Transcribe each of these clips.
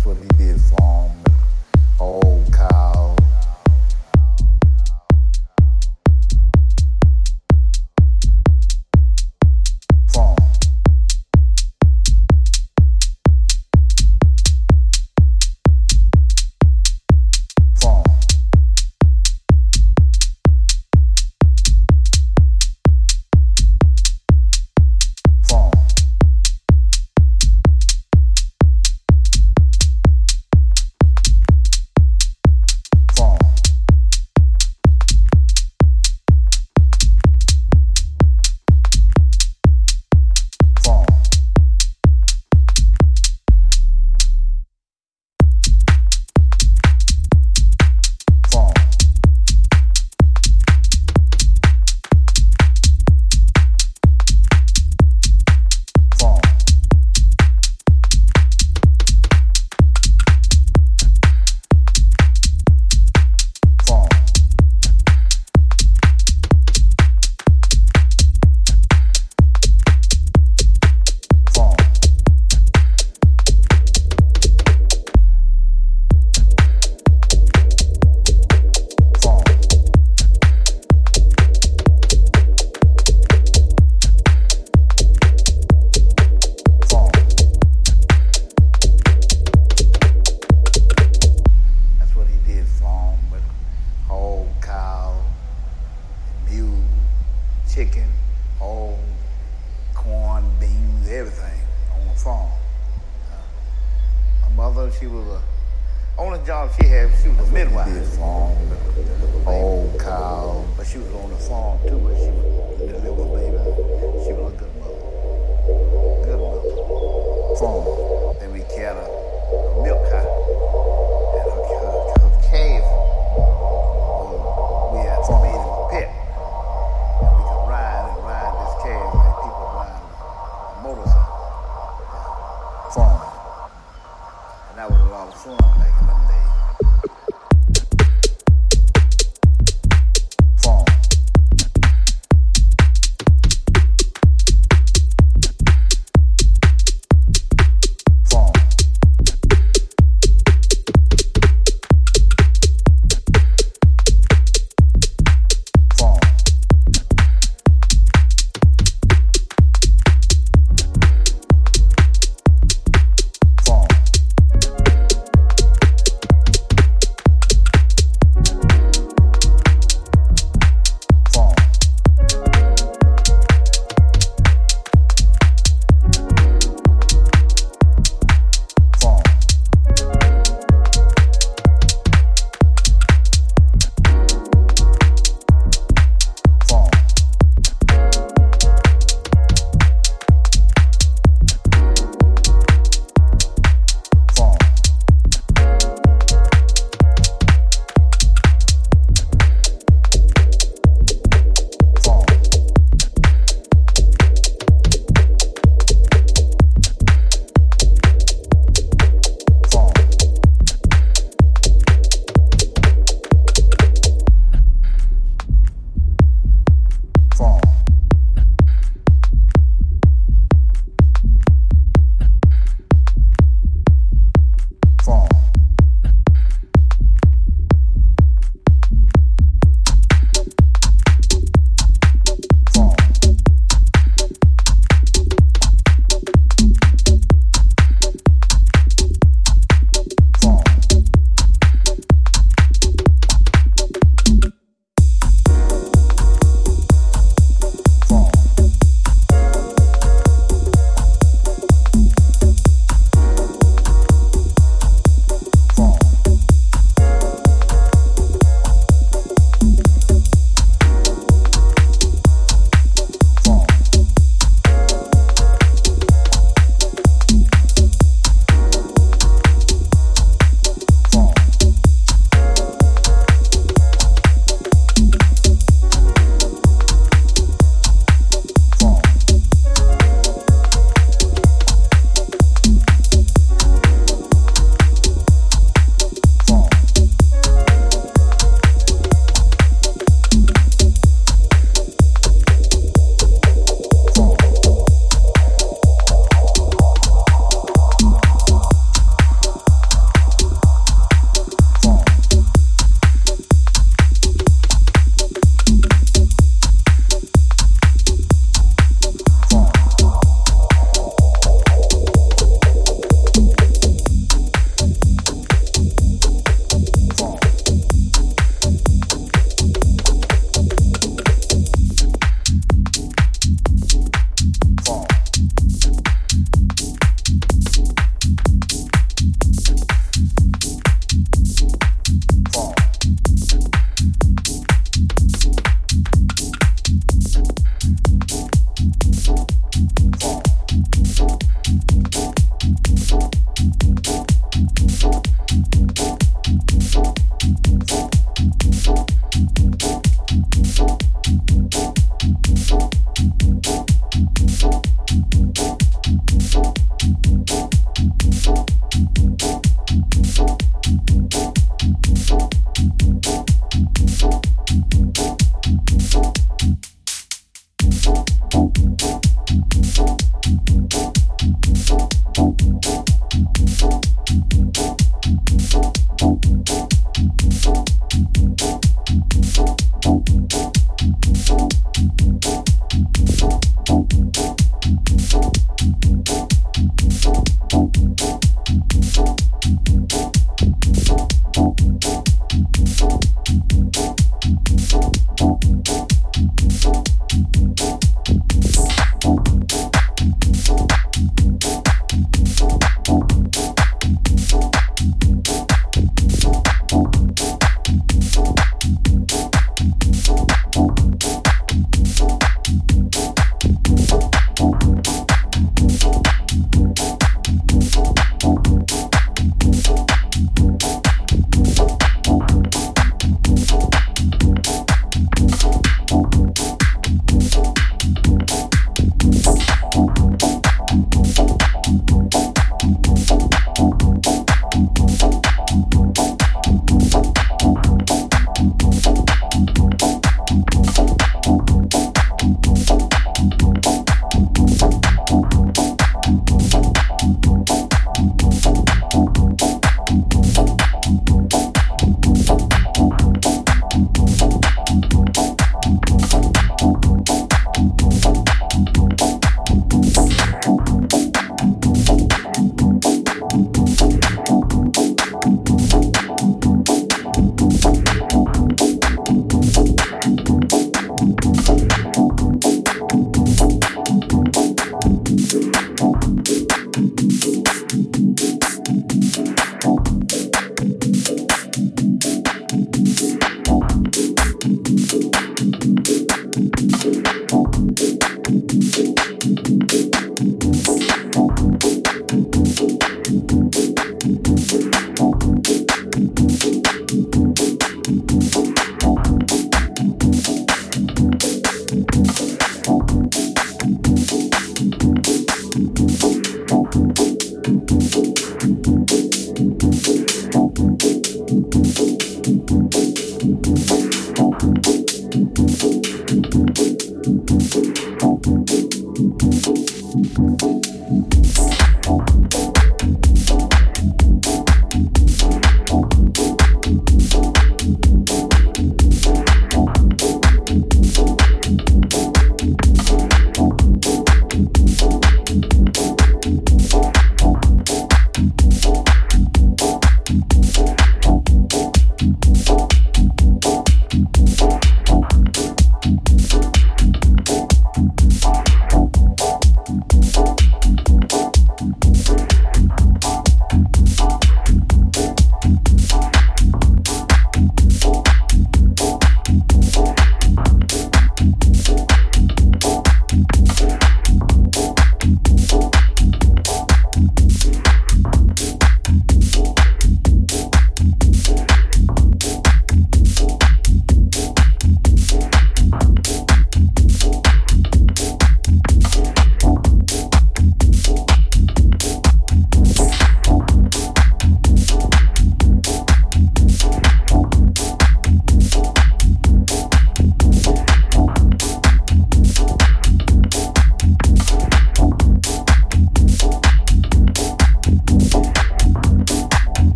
that's what he did. she was on the farm too.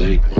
Sake.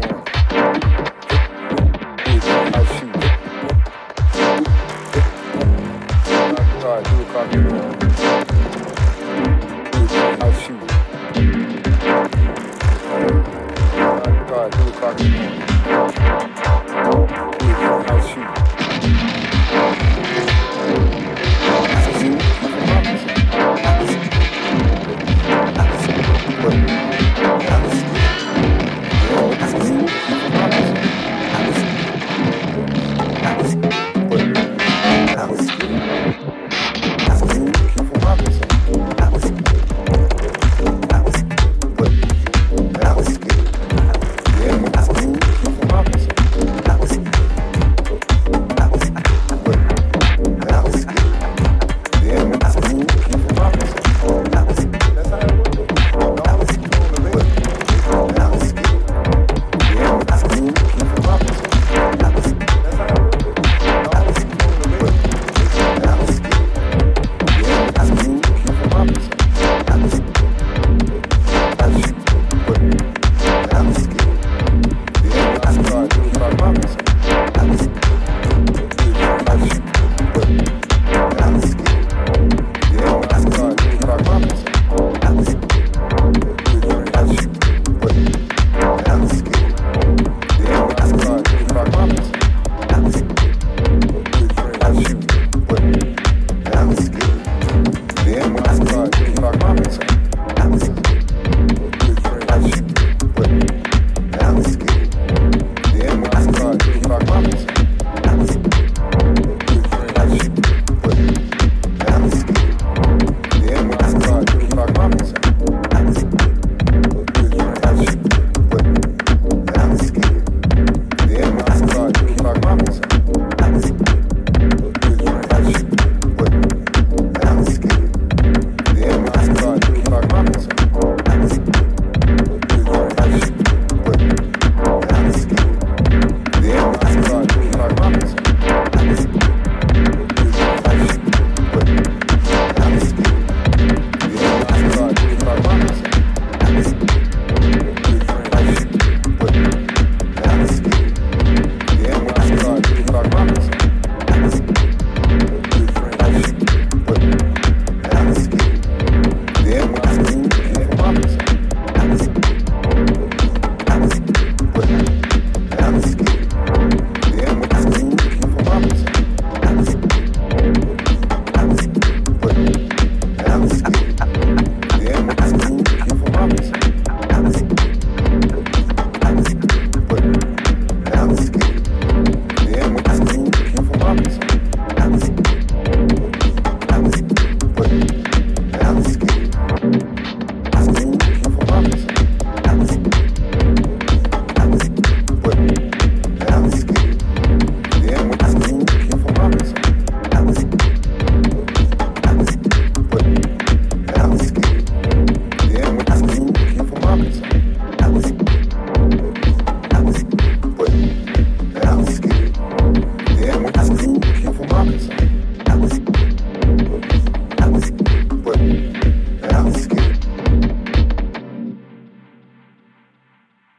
The.